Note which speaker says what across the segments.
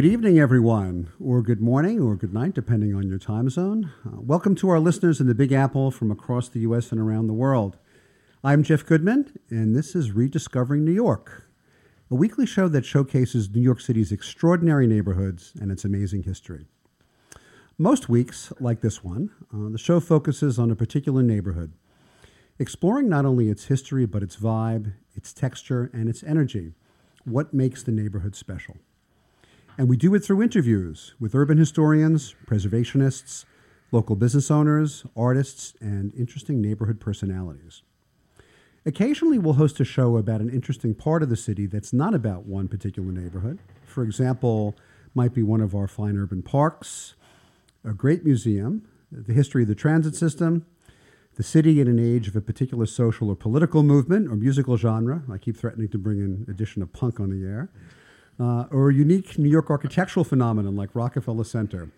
Speaker 1: Good evening, everyone, or good morning, or good night, depending on your time zone. Uh, welcome to our listeners in the Big Apple from across the U.S. and around the world. I'm Jeff Goodman, and this is Rediscovering New York, a weekly show that showcases New York City's extraordinary neighborhoods and its amazing history. Most weeks, like this one, uh, the show focuses on a particular neighborhood, exploring not only its history, but its vibe, its texture, and its energy. What makes the neighborhood special? And we do it through interviews with urban historians, preservationists, local business owners, artists, and interesting neighborhood personalities. Occasionally, we'll host a show about an interesting part of the city that's not about one particular neighborhood. For example, might be one of our fine urban parks, a great museum, the history of the transit system, the city in an age of a particular social or political movement or musical genre. I keep threatening to bring in addition of punk on the air uh, or a unique New York architectural phenomenon like Rockefeller Center.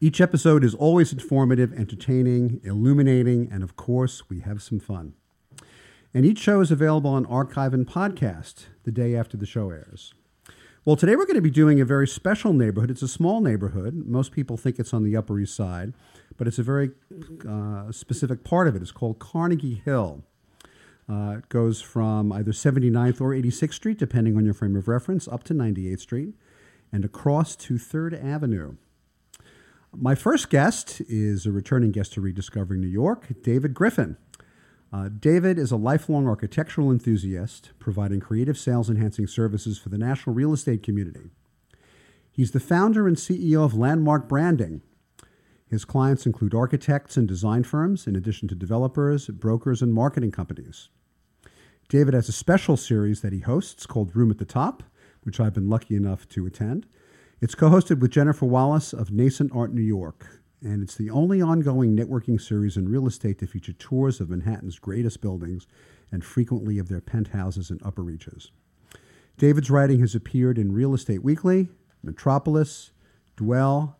Speaker 1: Each episode is always informative, entertaining, illuminating, and of course, we have some fun. And each show is available on archive and podcast the day after the show airs. Well, today we're going to be doing a very special neighborhood. It's a small neighborhood. Most people think it's on the Upper East Side, but it's a very uh, specific part of it. It's called Carnegie Hill. Uh, it goes from either 79th or 86th Street, depending on your frame of reference, up to 98th Street and across to 3rd Avenue. My first guest is a returning guest to Rediscovering New York, David Griffin. Uh, David is a lifelong architectural enthusiast, providing creative sales enhancing services for the national real estate community. He's the founder and CEO of Landmark Branding. His clients include architects and design firms, in addition to developers, brokers, and marketing companies. David has a special series that he hosts called Room at the Top, which I've been lucky enough to attend. It's co hosted with Jennifer Wallace of Nascent Art New York, and it's the only ongoing networking series in real estate to feature tours of Manhattan's greatest buildings and frequently of their penthouses and upper reaches. David's writing has appeared in Real Estate Weekly, Metropolis, Dwell,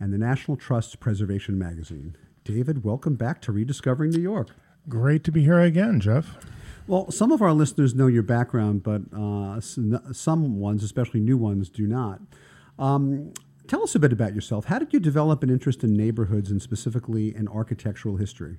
Speaker 1: and the National Trust Preservation Magazine. David, welcome back to Rediscovering New York.
Speaker 2: Great to be here again, Jeff.
Speaker 1: Well, some of our listeners know your background, but uh, some ones, especially new ones, do not. Um, tell us a bit about yourself. How did you develop an interest in neighborhoods and specifically in architectural history?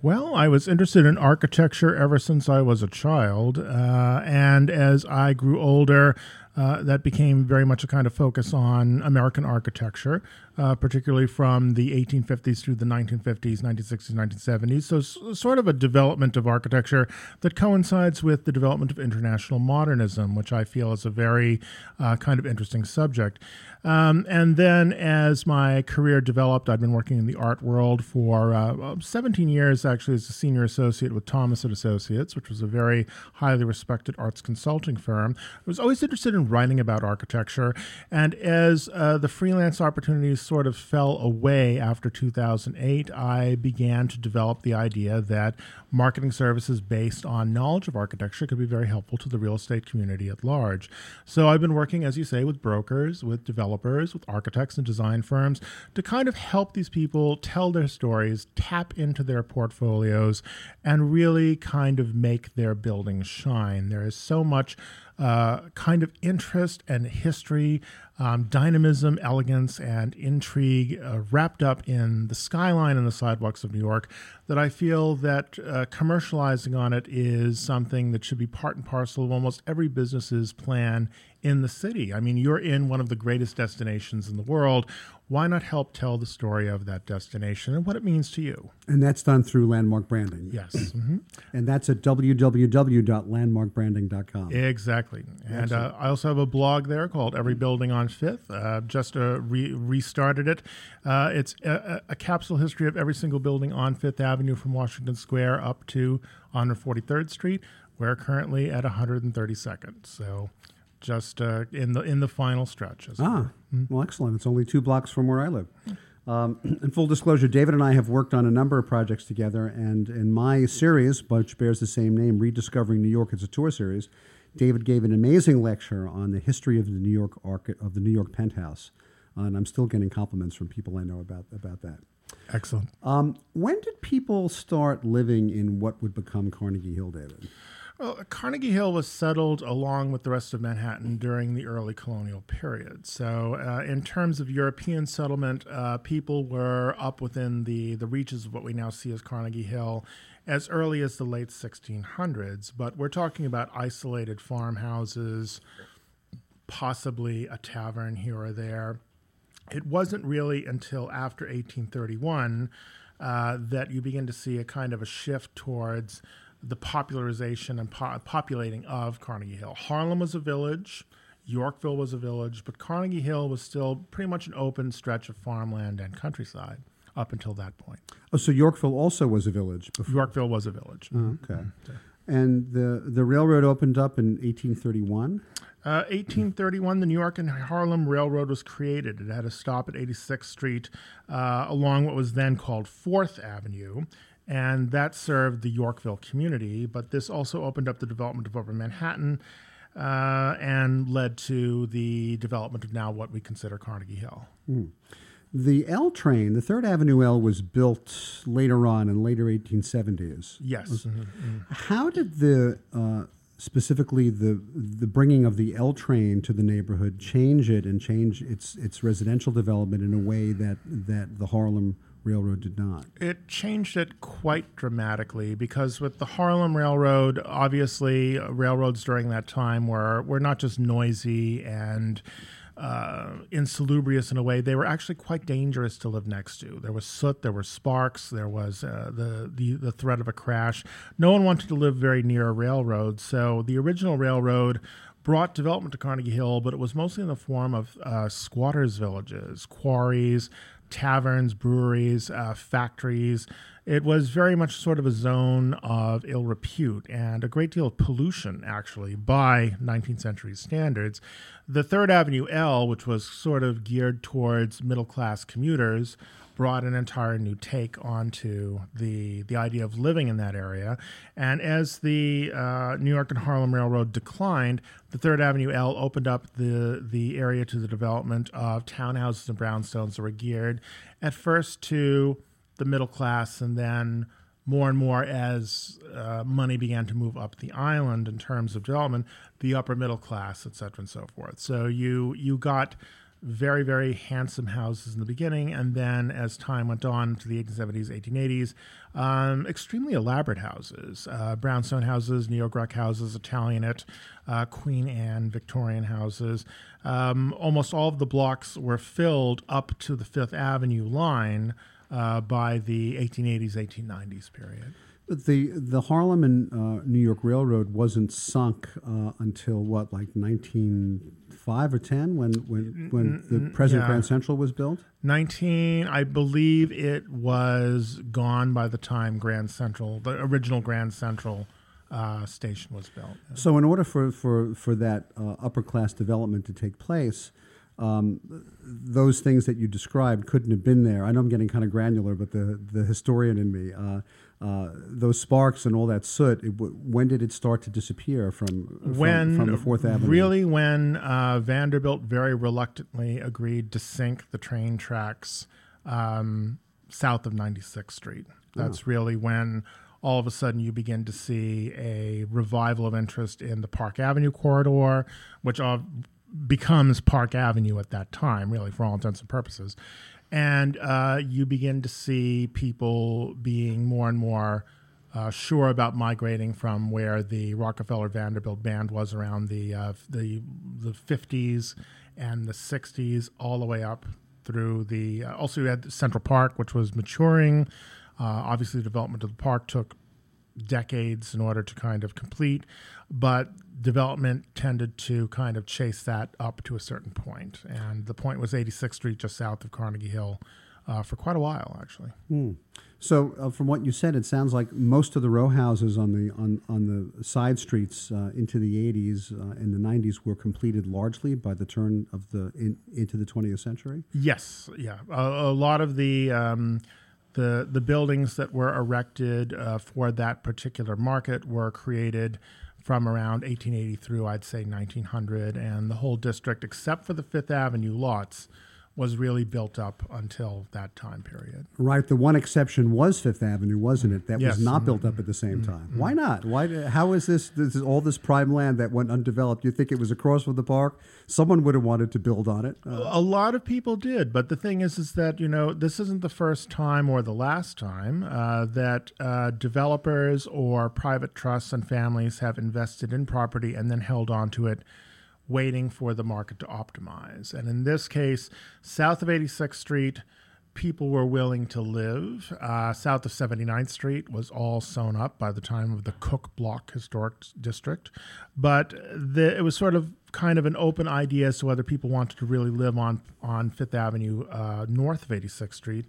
Speaker 2: Well, I was interested in architecture ever since I was a child. Uh, and as I grew older, uh, that became very much a kind of focus on American architecture, uh, particularly from the 1850s through the 1950s, 1960s, 1970s. So, s- sort of a development of architecture that coincides with the development of international modernism, which I feel is a very uh, kind of interesting subject. Um, and then as my career developed, I'd been working in the art world for uh, 17 years, actually, as a senior associate with Thomas and Associates, which was a very highly respected arts consulting firm. I was always interested in writing about architecture. And as uh, the freelance opportunities sort of fell away after 2008, I began to develop the idea that marketing services based on knowledge of architecture could be very helpful to the real estate community at large. So I've been working, as you say, with brokers, with developers, with architects and design firms to kind of help these people tell their stories, tap into their portfolios, and really kind of make their buildings shine. There is so much uh, kind of interest and history, um, dynamism, elegance, and intrigue uh, wrapped up in the skyline and the sidewalks of New York that I feel that uh, commercializing on it is something that should be part and parcel of almost every business's plan in the city. I mean, you're in one of the greatest destinations in the world. Why not help tell the story of that destination and what it means to you?
Speaker 1: And that's done through Landmark Branding.
Speaker 2: Yes. Mm-hmm.
Speaker 1: And that's at www.landmarkbranding.com.
Speaker 2: Exactly. And uh, I also have a blog there called Every Building on Fifth. Uh, just uh, re- restarted it. Uh, it's a, a, capsule history of every single building on Fifth Avenue from Washington Square up to 143rd Street. We're currently at 132nd. So just uh, in the in the final stretch.
Speaker 1: Ah, mm-hmm. well, excellent. It's only two blocks from where I live. Um, in full disclosure, David and I have worked on a number of projects together, and in my series, which bears the same name, Rediscovering New York, it's a tour series. David gave an amazing lecture on the history of the New York of the New York penthouse, uh, and I'm still getting compliments from people I know about about that.
Speaker 2: Excellent.
Speaker 1: Um, when did people start living in what would become Carnegie Hill, David?
Speaker 2: Well, Carnegie Hill was settled along with the rest of Manhattan during the early colonial period. So, uh, in terms of European settlement, uh, people were up within the, the reaches of what we now see as Carnegie Hill as early as the late 1600s. But we're talking about isolated farmhouses, possibly a tavern here or there. It wasn't really until after 1831 uh, that you begin to see a kind of a shift towards the popularization and po- populating of Carnegie Hill. Harlem was a village, Yorkville was a village, but Carnegie Hill was still pretty much an open stretch of farmland and countryside up until that point.
Speaker 1: Oh, so Yorkville also was a village before.
Speaker 2: Yorkville was a village.
Speaker 1: Oh, okay. And the the railroad opened up in 1831.
Speaker 2: Uh, 1831, the New York and Harlem Railroad was created. It had a stop at 86th Street uh, along what was then called Fourth Avenue, and that served the Yorkville community. But this also opened up the development of Upper Manhattan uh, and led to the development of now what we consider Carnegie Hill.
Speaker 1: The L train, the Third Avenue L, was built later on in later 1870s.
Speaker 2: Yes. Mhm, mhm.
Speaker 1: How did the uh, specifically the the bringing of the L train to the neighborhood change it and change its its residential development in a way that that the Harlem Railroad did not?
Speaker 2: It changed it quite dramatically because with the Harlem Railroad, obviously uh, railroads during that time were were not just noisy and uh, insalubrious in a way; they were actually quite dangerous to live next to. There was soot, there were sparks, there was uh, the, the the threat of a crash. No one wanted to live very near a railroad, so the original railroad brought development to Carnegie Hill, but it was mostly in the form of uh, squatters' villages, quarries, taverns, breweries, uh, factories. It was very much sort of a zone of ill repute and a great deal of pollution, actually, by 19th century standards. The Third Avenue L, which was sort of geared towards middle class commuters, brought an entire new take onto the the idea of living in that area. And as the uh, New York and Harlem Railroad declined, the Third Avenue L opened up the the area to the development of townhouses and brownstones that were geared at first to the middle class, and then more and more as uh, money began to move up the island in terms of development, the upper middle class, et cetera, and so forth. So you you got very, very handsome houses in the beginning, and then as time went on to the 1870s, 1880s, um, extremely elaborate houses uh, brownstone houses, neo Gothic houses, Italianate, uh, Queen Anne, Victorian houses. Um, almost all of the blocks were filled up to the Fifth Avenue line uh, by the 1880s, 1890s period.
Speaker 1: But the the Harlem and uh, New York Railroad wasn't sunk uh, until what, like 1905 or 10, when when when the present
Speaker 2: yeah.
Speaker 1: Grand Central was built.
Speaker 2: 19, I believe it was gone by the time Grand Central, the original Grand Central uh, station was built.
Speaker 1: So, in order for for for that uh, upper class development to take place, um, those things that you described couldn't have been there. I know I'm getting kind of granular, but the the historian in me, uh, uh, those sparks and all that soot. It, w- when did it start to disappear from from,
Speaker 2: when
Speaker 1: from the Fourth Avenue?
Speaker 2: really when uh, Vanderbilt very reluctantly agreed to sink the train tracks um, south of 96th Street. That's really when all of a sudden you begin to see a revival of interest in the Park Avenue corridor, which uh, becomes Park Avenue at that time, really for all intents and purposes. And uh, you begin to see people being more and more uh, sure about migrating from where the Rockefeller Vanderbilt band was around the uh, the the 50s and the 60s, all the way up through the. Uh, also, you had Central Park, which was maturing. Uh, obviously, the development of the park took decades in order to kind of complete, but development tended to kind of chase that up to a certain point. And the point was 86th Street, just south of Carnegie Hill, uh, for quite a while, actually.
Speaker 1: So, uh, from what you said, it sounds like most of the row houses on the on, on the side streets uh, into the 80s uh, and the 90s were completed largely by the turn of the in, into the 20th century.
Speaker 2: Yes, yeah. A, a lot of the um, the the buildings that were erected uh, for that particular market were created from around 1880 through I'd say 1900, and the whole district, except for the Fifth Avenue lots, was really built up until that time period.
Speaker 1: Right. The one exception was Fifth Avenue, wasn't it? That
Speaker 2: Yes.
Speaker 1: was not built up at the same time. Why not? Why? How is this? This is all this prime land that went undeveloped. You think it was across from the park? Someone would have wanted to build on it. Uh,
Speaker 2: A lot of people did, but the thing is, is that you know this isn't the first time or the last time uh, that uh, developers or private trusts and families have invested in property and then held on to it, waiting for the market to optimize. And in this case, south of 86th Street, people were willing to live. Uh, south of 79th Street was all sewn up by the time of the Cook Block Historic District. But the, it was sort of kind of an open idea as to whether people wanted to really live on, on Fifth Avenue uh, north of 86th Street.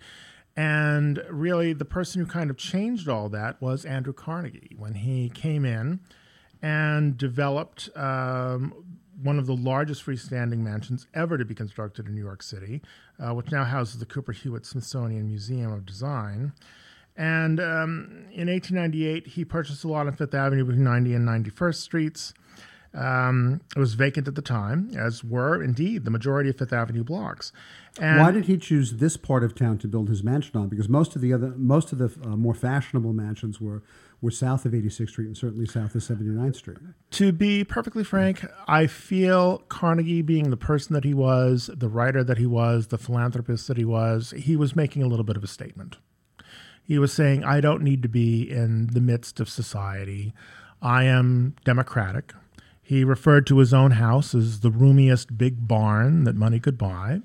Speaker 2: And really, the person who kind of changed all that was Andrew Carnegie when he came in and developed um, one of the largest freestanding mansions ever to be constructed in New York City, uh, which now houses the Cooper Hewitt Smithsonian Museum of Design. And um, in 1898, he purchased a lot on Fifth Avenue between 90 and 91st Streets. Um, it was vacant at the time, as were indeed the majority of Fifth Avenue blocks. And
Speaker 1: Why did he choose this part of town to build his mansion on? Because most of the other, most of the uh, more fashionable mansions were were south of 86th Street and certainly south of 79th Street.
Speaker 2: To be perfectly frank, I feel Carnegie, being the person that he was, the writer that he was, the philanthropist that he was, he was making a little bit of a statement. He was saying, I don't need to be in the midst of society. I am democratic. He referred to his own house as the roomiest big barn that money could buy.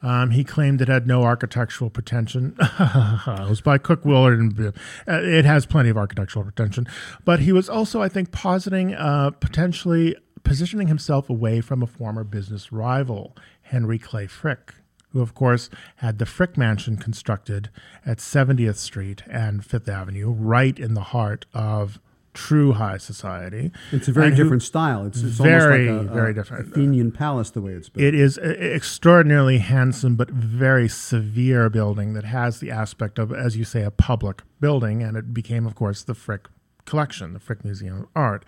Speaker 2: Um, he claimed it had no architectural pretension. it was by Cook Willard, and uh, it has plenty of architectural pretension. But he was also, I think, positing uh, potentially positioning himself away from a former business rival, Henry Clay Frick, who, of course, had the Frick Mansion constructed at 70th Street and Fifth Avenue, right in the heart of true high society.
Speaker 1: It's a very
Speaker 2: And who-
Speaker 1: different style. It's, it's
Speaker 2: Very,
Speaker 1: almost like a,
Speaker 2: very
Speaker 1: a
Speaker 2: different.
Speaker 1: Athenian palace the way it's built.
Speaker 2: It is a- extraordinarily handsome but very severe building that has the aspect of, as you say, a public building, and it became, of course, the Frick Collection, the Frick Museum of Art.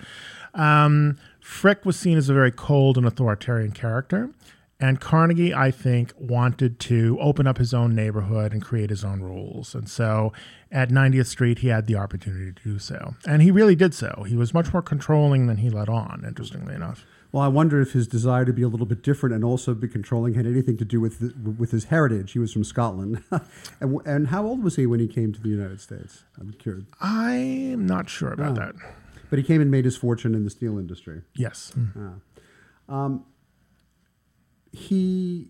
Speaker 2: Um, Frick was seen as a very cold and authoritarian character. And Carnegie, I think, wanted to open up his own neighborhood and create his own rules. And so at 90th Street, he had the opportunity to do so. And he really did so. He was much more controlling than he let on, interestingly enough.
Speaker 1: Well, I wonder if his desire to be a little bit different and also be controlling had anything to do with the, with his heritage. He was from Scotland, and, and how old was he when he came to the United States? I'm curious.
Speaker 2: I'm not sure about
Speaker 1: Oh.
Speaker 2: that.
Speaker 1: But he came and made his fortune in the steel industry.
Speaker 2: Yes. Ah.
Speaker 1: Um, He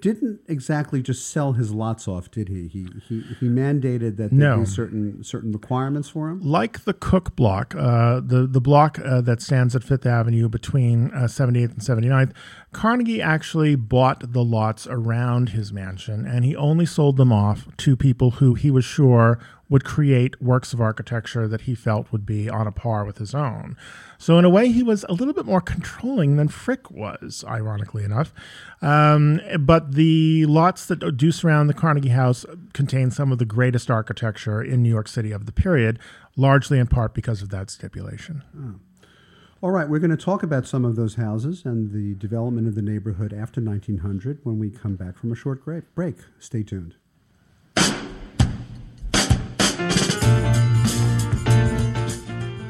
Speaker 1: didn't exactly just sell his lots off, did he? He he, he mandated that there
Speaker 2: No.
Speaker 1: be certain certain requirements for him.
Speaker 2: Like the Cook block, uh, the, the block uh, that stands at Fifth Avenue between uh, 78th and 79th, Carnegie actually bought the lots around his mansion and he only sold them off to people who he was sure would create works of architecture that he felt would be on a par with his own. So, in a way, he was a little bit more controlling than Frick was, ironically enough. Um, but the lots that do surround the Carnegie House contain some of the greatest architecture in New York City of the period, largely in part because of that stipulation.
Speaker 1: All right, we're going to talk about some of those houses and the development of the neighborhood after 1900 when we come back from a short break. Stay tuned.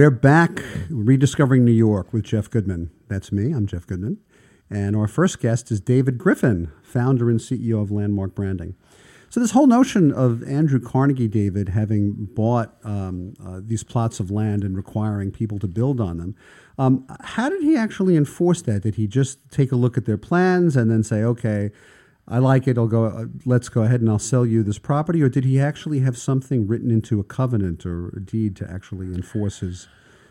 Speaker 1: We're back rediscovering New York with Jeff Goodman. That's me. I'm Jeff Goodman. And our first guest is David Griffin, founder and CEO of Landmark Branding. So, this whole notion of Andrew Carnegie, David, having bought um, uh, these plots of land and requiring people to build on them, um, how did he actually enforce that? Did he just take a look at their plans and then say, okay, I like it. I'll go. Uh, let's go ahead and I'll sell you this property. Or did he actually have something written into a covenant or a deed to actually enforce his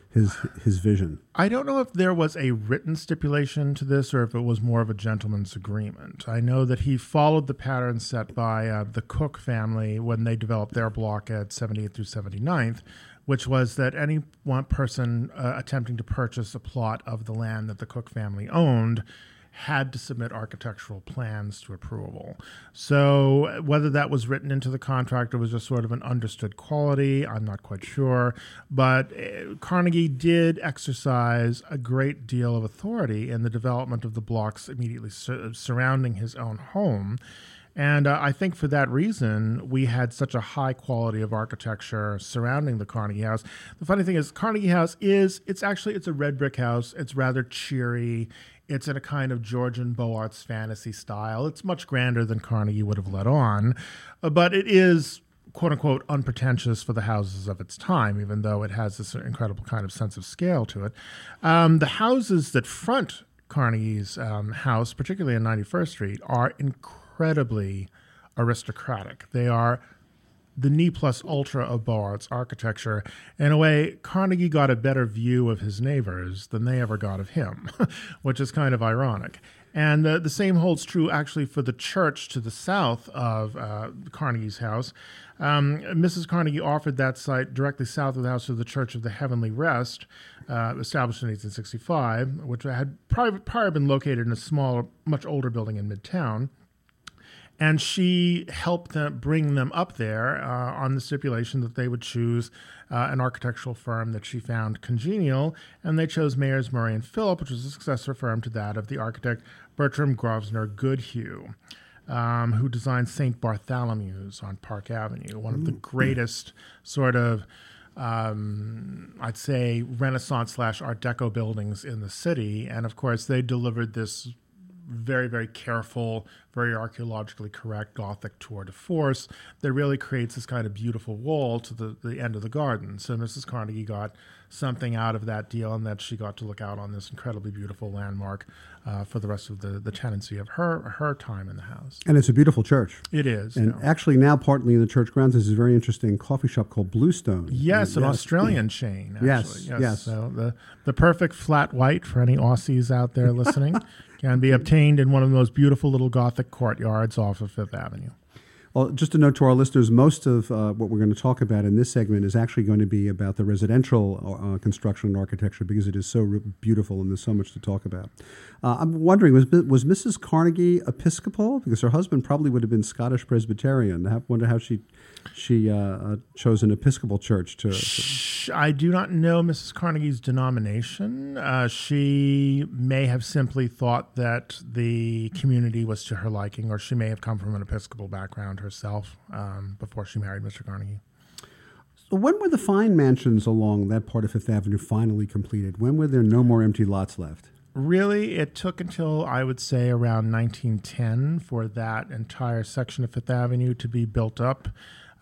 Speaker 1: his his vision?
Speaker 2: I don't know if there was a written stipulation to this or if it was more of a gentleman's agreement. I know that he followed the pattern set by uh, the Cook family when they developed their block at 78th through 79th, which was that any one person uh, attempting to purchase a plot of the land that the Cook family owned had to submit architectural plans to approval. So whether that was written into the contract or was just sort of an understood quality, I'm not quite sure. But uh, Carnegie did exercise a great deal of authority in the development of the blocks immediately sur- surrounding his own home. And uh, I think for that reason, we had such a high quality of architecture surrounding the Carnegie House. The funny thing is, Carnegie House is, it's actually, it's a red brick house. It's rather cheery. It's in a kind of Georgian Beaux Arts fantasy style. It's much grander than Carnegie would have let on, uh, but it is quote unquote unpretentious for the houses of its time, even though it has this incredible kind of sense of scale to it. Um, the houses that front Carnegie's um, house, particularly on 91st Street, are incredibly aristocratic. They are the ne plus ultra of Beaux Arts architecture. In a way, Carnegie got a better view of his neighbors than they ever got of him, which is kind of ironic. And the same holds true actually for the church to the south of uh, Carnegie's house. Um, Mrs. Carnegie offered that site directly south of the house of the Church of the Heavenly Rest, uh, established in 1865, which had probably, probably been located in a small, much older building in Midtown and she helped them bring them up there uh, on the stipulation that they would choose uh, an architectural firm that she found congenial, and they chose Mayers Murray and Phillip, which was a successor firm to that of the architect Bertram Grosvenor Goodhue. Um, who designed St. Bartholomew's on Park Avenue, one of the greatest sort of um, I'd say Renaissance slash Art Deco buildings in the city. And of course, they delivered this very, very careful, very archaeologically correct Gothic tour de force that really creates this kind of beautiful wall to the, the end of the garden. So Mrs. Carnegie got something out of that deal and that she got to look out on this incredibly beautiful landmark uh, for the rest of the, the tenancy of her her time in the house.
Speaker 1: And it's a beautiful church.
Speaker 2: It is.
Speaker 1: And
Speaker 2: yeah.
Speaker 1: actually, now partly in the church grounds, is a very interesting coffee shop called Bluestone.
Speaker 2: Yes, an
Speaker 1: Yes.
Speaker 2: Australian chain. Actually.
Speaker 1: Yes, yes.
Speaker 2: So the the perfect flat white for any Aussies out there listening can be obtained in one of those beautiful little Gothic courtyards off of Fifth Avenue.
Speaker 1: Well, just a note to our listeners: most of uh, what we're going to talk about in this segment is actually going to be about the residential uh, construction and architecture because it is so re- beautiful and there's so much to talk about. Uh, I'm wondering was was Mrs. Carnegie Episcopal because her husband probably would have been Scottish Presbyterian. I wonder how she she uh, uh, chose an Episcopal church to. to
Speaker 2: I do not know Mrs. Carnegie's denomination. Uh, she may have simply thought that the community was to her liking, or she may have come from an Episcopal background herself um, before she married Mr. Carnegie.
Speaker 1: when were the fine mansions along that part of Fifth Avenue finally completed? When were there no more empty lots left?
Speaker 2: Really, it took until I would say around 1910 for that entire section of Fifth Avenue to be built up.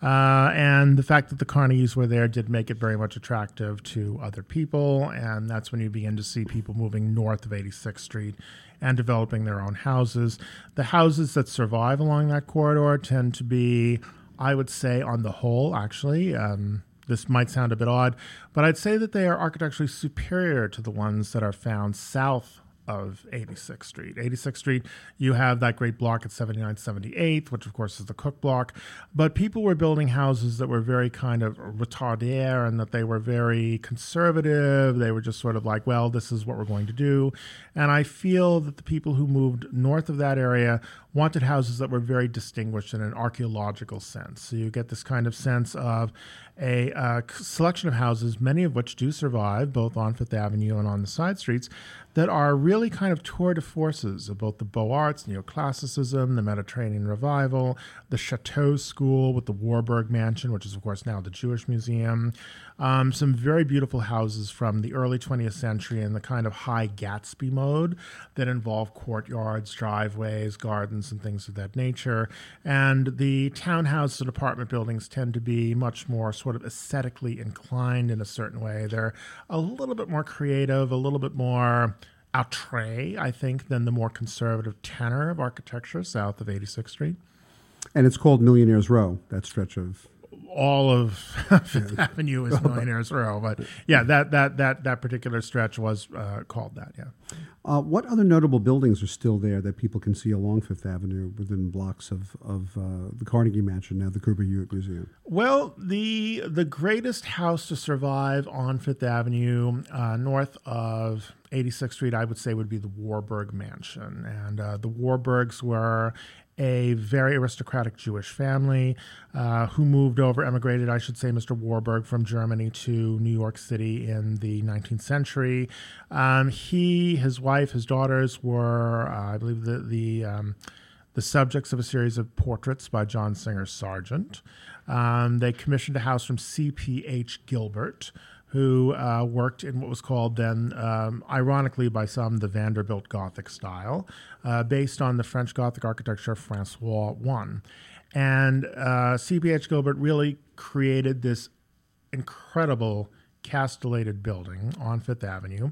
Speaker 2: Uh, and the fact that the Carnegies were there did make it very much attractive to other people. And that's when you begin to see people moving north of 86th Street and developing their own houses. The houses that survive along that corridor tend to be, I would say, on the whole, actually, um, this might sound a bit odd, but I'd say that they are architecturally superior to the ones that are found south of 86th Street. 86th Street, you have that great block at 79th, 78th, which of course is the Cook block. But people were building houses that were very kind of retardaire and that they were very conservative. They were just sort of like, well, this is what we're going to do. And I feel that the people who moved north of that area wanted houses that were very distinguished in an archaeological sense. So you get this kind of sense of a uh, selection of houses, many of which do survive, both on Fifth Avenue and on the side streets, that are really kind of tour de forces of both the Beaux Arts, neoclassicism, the Mediterranean Revival, the Chateau School with the Warburg Mansion, which is, of course, now the Jewish Museum. Um, some very beautiful houses from the early 20th century in the kind of high Gatsby mode that involve courtyards, driveways, gardens, and things of that nature. And the townhouse and apartment buildings tend to be much more sort of aesthetically inclined in a certain way. They're a little bit more creative, a little bit more outre, I think, than the more conservative tenor of architecture south of 86th Street.
Speaker 1: And it's called Millionaires Row, that stretch of
Speaker 2: all of Fifth Avenue is Millionaires Row, but yeah, that that that that particular stretch was uh, called that. Yeah.
Speaker 1: Uh, what other notable buildings are still there that people can see along Fifth Avenue within blocks of of uh, the Carnegie Mansion, now the Cooper Hewitt Museum?
Speaker 2: Well, the the greatest house to survive on Fifth Avenue, uh, north of 86th Street, I would say would be the Warburg Mansion, and uh, the Warburgs were a very aristocratic Jewish family uh, who moved over, emigrated, I should say, Mr. Warburg from Germany to New York City in the 19th century. Um, he, his wife, his daughters were, uh, I believe, the the um, the subjects of a series of portraits by John Singer Sargent. Um, they commissioned a house from C.P.H. Gilbert, who uh, worked in what was called then, um, ironically by some, the Vanderbilt Gothic style, uh, based on the French Gothic architecture of Francois I. And uh, C.P.H. Gilbert really created this incredible castellated building on Fifth Avenue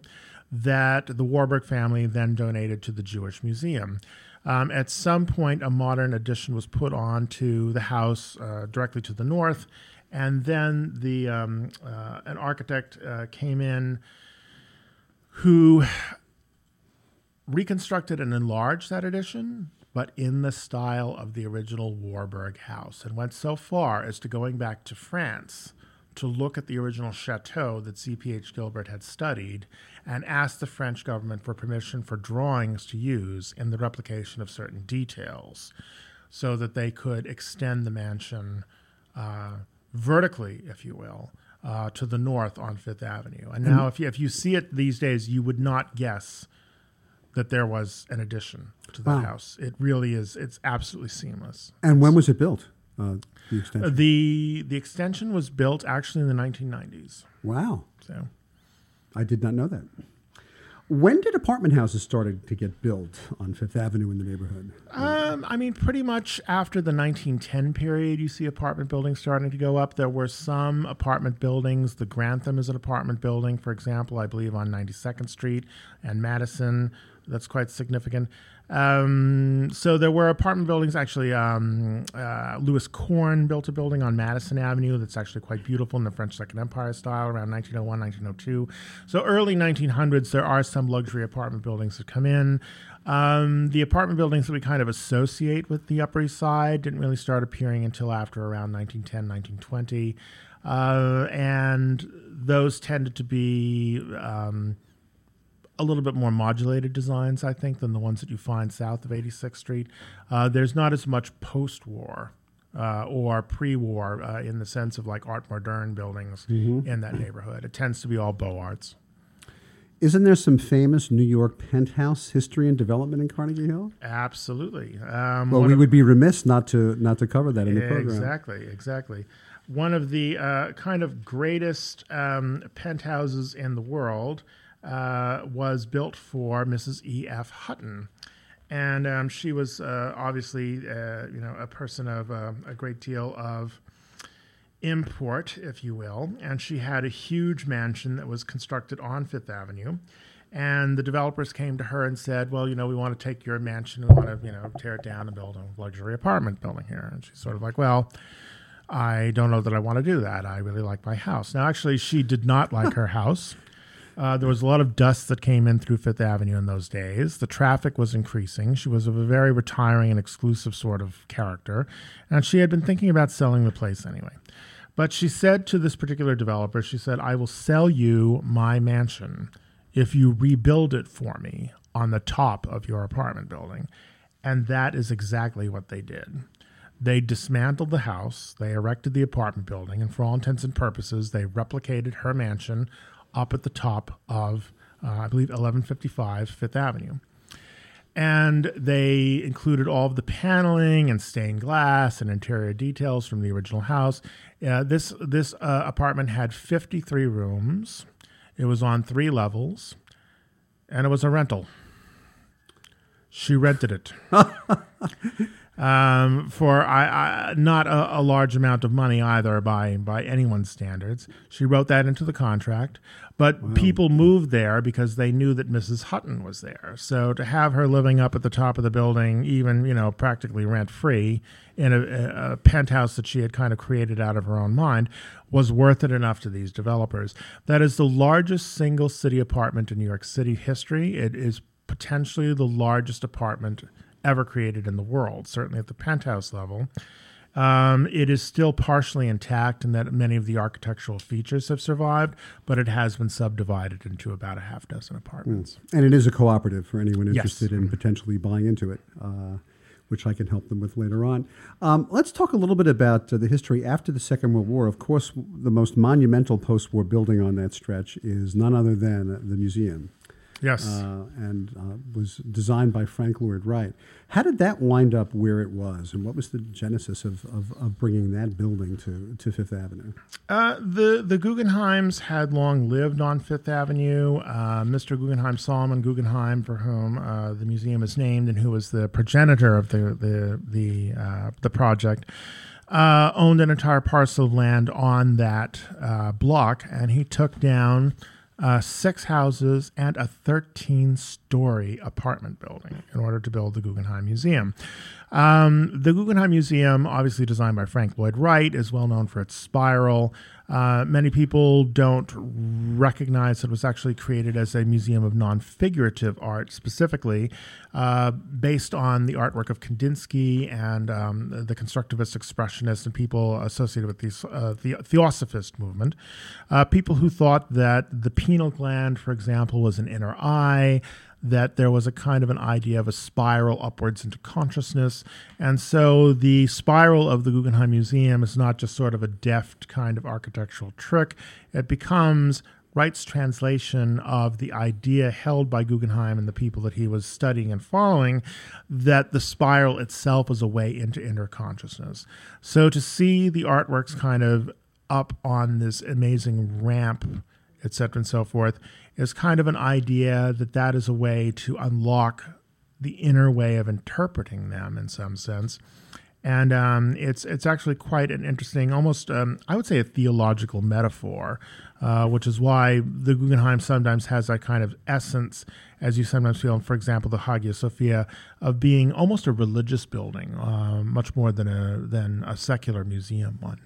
Speaker 2: that the Warburg family then donated to the Jewish Museum. Um, at some point, a modern addition was put on to the house uh, directly to the north, and then the um, uh, an architect uh, came in who reconstructed and enlarged that addition, but in the style of the original Warburg house, and went so far as to going back to France to look at the original chateau that C.P.H. Gilbert had studied and asked the French government for permission for drawings to use in the replication of certain details so that they could extend the mansion uh, vertically, if you will, uh, to the north on Fifth Avenue. And now, if you, if you see it these days, you would not guess that there was an addition to the
Speaker 1: Wow.
Speaker 2: house. It really is. It's absolutely seamless.
Speaker 1: And when was it built? Uh, the extension.
Speaker 2: The the extension was built actually in the 1990s.
Speaker 1: wow,
Speaker 2: So
Speaker 1: I did not know that. When did apartment houses started to get built on Fifth Avenue in the neighborhood?
Speaker 2: Um, I mean, pretty much after the 1910 period, you see apartment buildings starting to go up. There were some apartment buildings. The Grantham is an apartment building, for example, I believe on 92nd Street and Madison. That's quite significant. Um, so there were apartment buildings. Actually, um, uh, Louis Korn built a building on Madison Avenue that's actually quite beautiful in the French Second Empire style around 1901, 1902. So early 1900s, there are some luxury apartment buildings that come in. Um, the apartment buildings that we kind of associate with the Upper East Side didn't really start appearing until after around 1910, 1920. Uh, and those tended to be um, a little bit more modulated designs, I think, than the ones that you find south of 86th Street. Uh, there's not as much post war. Uh, or pre-war, uh, in the sense of like art moderne buildings in that neighborhood. It tends to be all Beaux Arts.
Speaker 1: Isn't there some famous New York penthouse history and development in Carnegie Hill?
Speaker 2: Absolutely. Um,
Speaker 1: Well, we
Speaker 2: of-
Speaker 1: would be remiss not to not to cover that in the program.
Speaker 2: Exactly, exactly. One of the uh, kind of greatest um, penthouses in the world uh, was built for Mrs. E. F. Hutton. And um, she was uh, obviously, uh, you know, a person of uh, a great deal of import, if you will. And she had a huge mansion that was constructed on Fifth Avenue. And the developers came to her and said, "Well, you know, we want to take your mansion, we want to, you know, tear it down and build a luxury apartment building here." And she's sort of like, "Well, I don't know that I want to do that. I really like my house." Now, actually, she did not like her house. Uh, there was a lot of dust that came in through Fifth Avenue in those days. The traffic was increasing. She was of a very retiring and exclusive sort of character, and she had been thinking about selling the place anyway. But she said to this particular developer, she said, I will sell you my mansion if you rebuild it for me on the top of your apartment building. And that is exactly what they did. They dismantled the house, they erected the apartment building, and for all intents and purposes, they replicated her mansion up at the top of, uh, I believe, 1155 Fifth Avenue and they included all of the paneling and stained glass and interior details from the original house. Uh, this this uh, apartment had 53 rooms. It was on three levels, and it was a rental. She rented it. um, for I, I, not a, a, large amount of money either by by anyone's standards. She wrote that into the contract, but wow. people moved there because they knew that Mrs. Hutton was there. So to have her living up at the top of the building, even you know practically rent free in a, a penthouse that she had kind of created out of her own mind, was worth it enough to these developers. That is the largest single city apartment in New York City history. It is potentially the largest apartment ever created in the world, certainly at the penthouse level. Um, it is still partially intact in that many of the architectural features have survived, but it has been subdivided into about a half dozen apartments.
Speaker 1: Mm. And it is a cooperative for anyone interested yes. in potentially buying into it, uh, which I can help them with later on. Um, let's talk a little bit about uh, the history after the Second World War. Of course, the most monumental post war building on that stretch is none other than the museum.
Speaker 2: Yes.
Speaker 1: Uh, and uh, was designed by Frank Lloyd Wright. How did that wind up where it was, and what was the genesis of, of, of bringing that building to, to Fifth Avenue?
Speaker 2: Uh, the the Guggenheims had long lived on Fifth Avenue. Uh, Mr. Guggenheim, Solomon Guggenheim, for whom uh, the museum is named, and who was the progenitor of the the the uh, the project. owned an entire parcel of land on that block, and he took down uh, six houses, and a 13 story apartment building in order to build the Guggenheim Museum. Um, the Guggenheim Museum, obviously designed by Frank Lloyd Wright, is well known for its spiral. Uh, many people don't recognize that it was actually created as a museum of non figurative art, specifically uh, based on the artwork of Kandinsky and um, the constructivist expressionists and people associated with uh, the Theosophist movement. Uh, people who thought that the pineal gland, for example, was an inner eye that there was a kind of an idea of a spiral upwards into consciousness. And so the spiral of the Guggenheim Museum is not just sort of a deft kind of architectural trick, it becomes Wright's translation of the idea held by Guggenheim and the people that he was studying and following that the spiral itself was a way into inner consciousness. So to see the artworks kind of up on this amazing ramp, etc., and so forth, is kind of an idea that that is a way to unlock the inner way of interpreting them in some sense. And um, it's it's actually quite an interesting, almost um, I would say a theological metaphor, uh, which is why the Guggenheim sometimes has that kind of essence, as you sometimes feel, for example, the Hagia Sophia, of being almost a religious building, uh, much more than a than a secular museum one.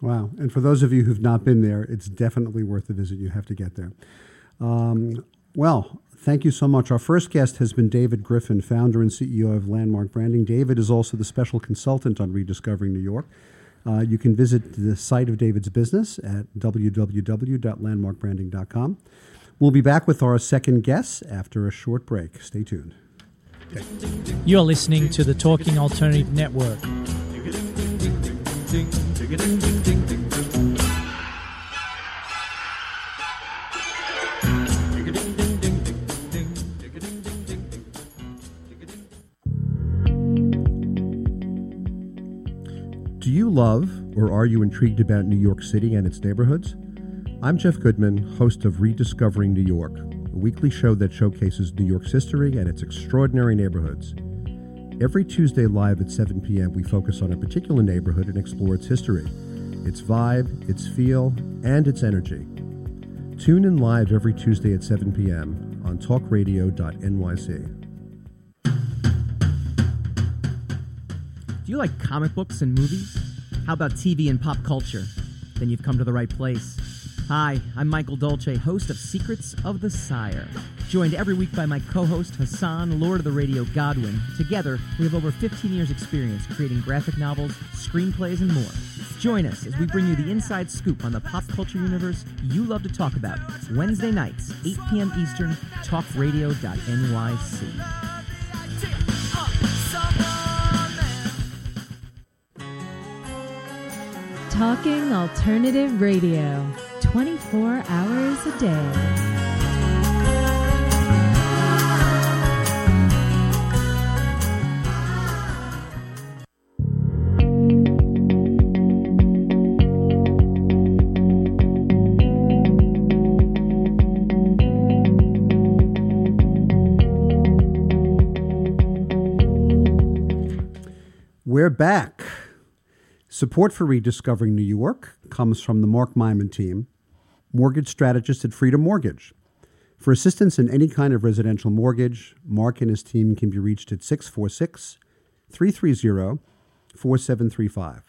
Speaker 1: Wow! And for those of you who've not been there, it's definitely worth a visit. You have to get there. Um, well, thank you so much. Our first guest has been David Griffin, founder and CEO of Landmark Branding. David is also the special consultant on Rediscovering New York. Uh, you can visit the site of David's business at www.landmarkbranding.com. We'll be back with our second guest after a short break. Stay tuned.
Speaker 3: You're listening to the Talking Alternative Network.
Speaker 1: Do you love or are you intrigued about New York City and its neighborhoods? I'm Jeff Goodman, host of Rediscovering New York, a weekly show that showcases New York's history and its extraordinary neighborhoods. Every Tuesday live at 7 p.m., we focus on a particular neighborhood and explore its history, its vibe, its feel, and its energy. Tune in live every Tuesday at 7 p.m. on talkradio.nyc.
Speaker 4: Do you like comic books and movies? How about TV and pop culture? Then you've come to the right place. Hi, I'm Michael Dolce, host of Secrets of the Sire. Joined every week by my co host Hassan, Lord of the Radio Godwin. Together, we have over 15 years' experience creating graphic novels, screenplays, and more. Join us as we bring you the inside scoop on the pop culture universe you love to talk about. Wednesday nights, 8 p.m. Eastern, talkradio.nyc.
Speaker 5: Talking Alternative Radio, 24 hours a day.
Speaker 1: We're back. Support for Rediscovering New York comes from the Mark Myman team, mortgage strategist at Freedom Mortgage. For assistance in any kind of residential mortgage, Mark and his team can be reached at 646 330 4735.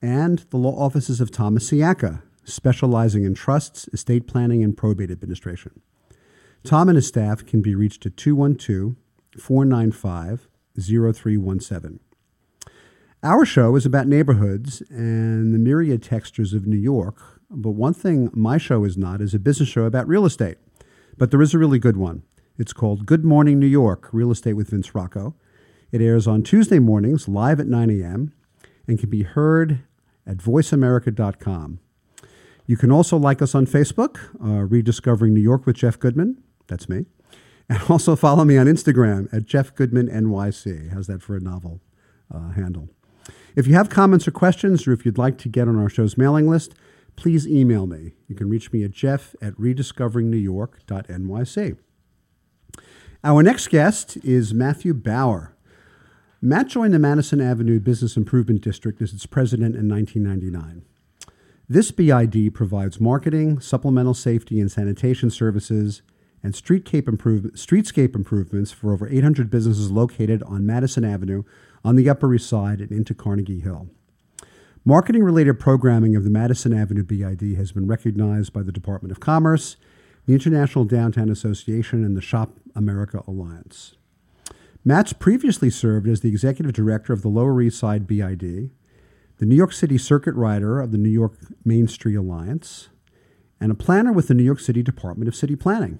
Speaker 1: And the law offices of Thomas Siaka, specializing in trusts, estate planning, and probate administration. Tom and his staff can be reached at 212 495 0317. Our show is about neighborhoods and the myriad textures of New York, but one thing my show is not is a business show about real estate. But there is a really good one. It's called Good Morning New York Real Estate with Vince Rocco. It airs on Tuesday mornings live at 9 a.m. and can be heard at voiceamerica.com. You can also like us on Facebook, uh, Rediscovering New York with Jeff Goodman. That's me. And also follow me on Instagram at Jeff Goodman NYC. How's that for a novel uh, handle? If you have comments or questions, or if you'd like to get on our show's mailing list, please email me. You can reach me at jeff at rediscoveringnewyork.nyc. Our next guest is Matthew Bauer. Matt joined the Madison Avenue Business Improvement District as its president in 1999. This BID provides marketing, supplemental safety and sanitation services, and streetscape, improve- streetscape improvements for over 800 businesses located on Madison Avenue on the Upper East Side and into Carnegie Hill. Marketing related programming of the Madison Avenue BID has been recognized by the Department of Commerce, the International Downtown Association, and the Shop America Alliance. Matt's previously served as the executive director of the Lower East Side BID, the New York City Circuit Rider of the New York Main Street Alliance, and a planner with the New York City Department of City Planning.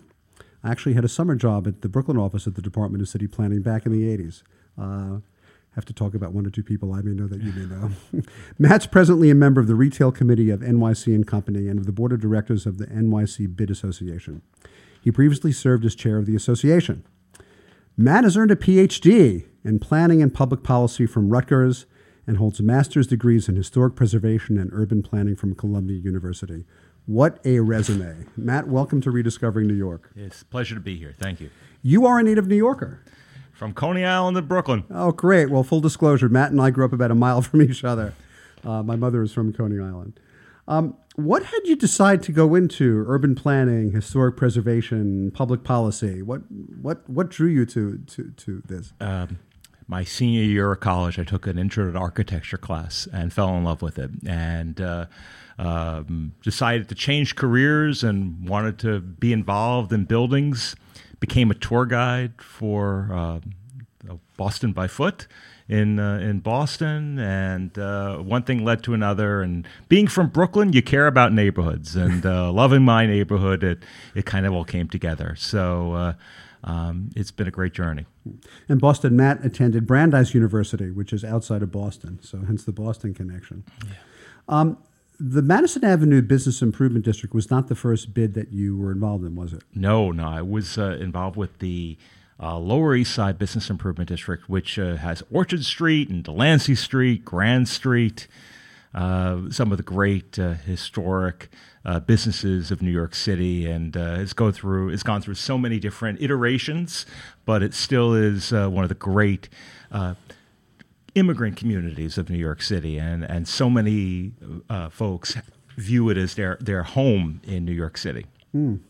Speaker 1: I actually had a summer job at the Brooklyn office of the Department of City Planning back in the 80s. Uh, have to talk about one or two people I may know that you may know. Matt's presently a member of the Retail Committee of NYC and Company and of the Board of Directors of the NYC Bid Association. He previously served as chair of the association. Matt has earned a PhD in planning and public policy from Rutgers and holds master's degrees in historic preservation and urban planning from Columbia University. What a resume. Matt, welcome to Rediscovering New York.
Speaker 6: It's a pleasure to be here. Thank you.
Speaker 1: You are a native New Yorker.
Speaker 6: From Coney Island to Brooklyn.
Speaker 1: Oh, great. Well, full disclosure, Matt and I grew up about a mile from each other. Uh, my mother is from Coney Island. Um, what had you decide to go into urban planning, historic preservation, public policy? What what what drew you to to, to this?
Speaker 6: Um, my senior year of college, I took an intro to architecture class and fell in love with it, and uh, um, decided to change careers and wanted to be involved in buildings. Became a tour guide for uh, Boston by Foot in uh, in Boston, and uh, one thing led to another. And being from Brooklyn, you care about neighborhoods, and uh, loving my neighborhood, it it kind of all came together. So. Uh, um, it's been a great journey.
Speaker 1: In Boston, Matt attended Brandeis University, which is outside of Boston, so hence the Boston connection. Yeah. Um, the Madison Avenue Business Improvement District was not the first bid that you were involved in, was it?
Speaker 6: No, no. I was uh, involved with the uh, Lower East Side Business Improvement District, which uh, has Orchard Street and Delancey Street, Grand Street, uh, some of the great uh, historic uh, businesses of New York City, and it's go through it's gone through so many different iterations, but it still is one of the great immigrant communities of New York City, and and so many uh, folks view it as their their home in New York City.
Speaker 1: Mm.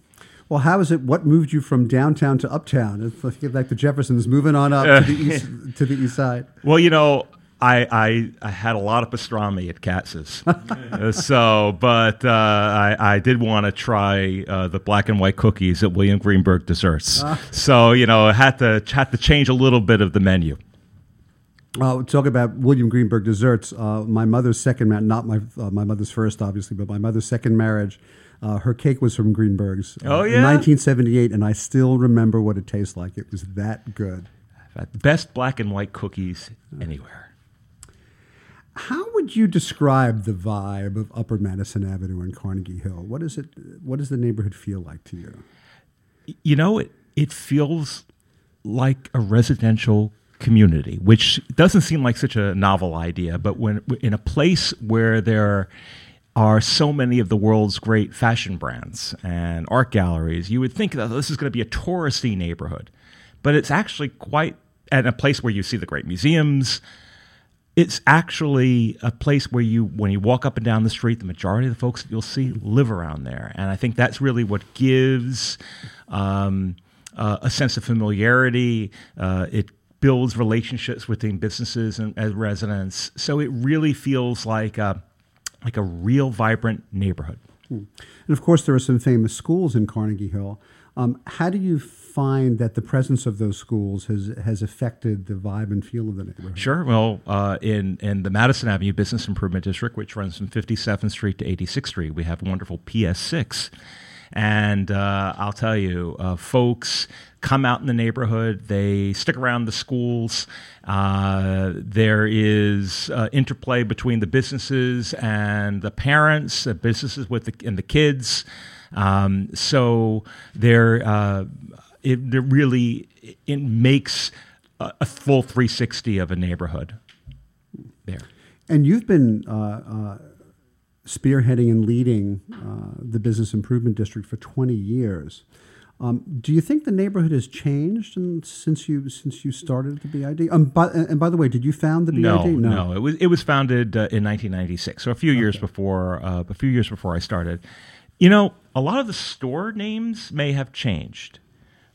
Speaker 1: Well, how is it? What moved you from downtown to uptown? It's like, like the Jeffersons moving on up to the east to the east side.
Speaker 6: Well, you know. I, I, I had a lot of pastrami at Katz's, Uh, so but uh, I, I did want to try uh, the black and white cookies at William Greenberg Desserts. So you know, I had to had to change a little bit of the menu.
Speaker 1: Uh, talk about William Greenberg desserts. Uh, my mother's second marriage, not my uh, my mother's first, obviously, but my mother's second marriage. Uh, her cake was from Greenberg's. uh,
Speaker 6: Oh, yeah?
Speaker 1: 1978, and I still remember what it tastes like. It was that good.
Speaker 6: Best black and white cookies anywhere.
Speaker 1: How would you describe the vibe of Upper Madison Avenue and Carnegie Hill? What is it? What does the neighborhood feel like to you?
Speaker 6: you know, it it feels like a residential community, which doesn't seem like such a novel idea. But when in a place where there are so many of the world's great fashion brands and art galleries, you would think that this is going to be a touristy neighborhood, but it's actually quite at a place where you see the great museums. It's actually a place where you, when you walk up and down the street, the majority of the folks that you'll see live around there, and I think that's really what gives um, uh, a sense of familiarity. Uh, it builds relationships between businesses and, residents, so it really feels like a, like a real vibrant neighborhood.
Speaker 1: And of course, there are some famous schools in Carnegie Hill. Um, how do you find that the presence of those schools has has affected the vibe and feel of the neighborhood?
Speaker 6: Sure. Well, uh, in in the Madison Avenue Business Improvement District, which runs from 57th Street to 86th Street, we have wonderful PS6, and uh, I'll tell you, uh, folks come out in the neighborhood. They stick around the schools. Uh, there is uh, interplay between the businesses and the parents, the businesses with the and the kids. Um, so there, uh, it, it really it makes a, a full 360 of a neighborhood there.
Speaker 1: And you've been uh, uh, spearheading and leading uh, the business improvement district for 20 years. Um, do you think the neighborhood has changed in, since you since you started the BID? Um, by, and by the way, did you found the BID?
Speaker 6: No, no, It was it was founded uh, in 1996, so a few years before uh, a few years before I started. You know, a lot of the store names may have changed,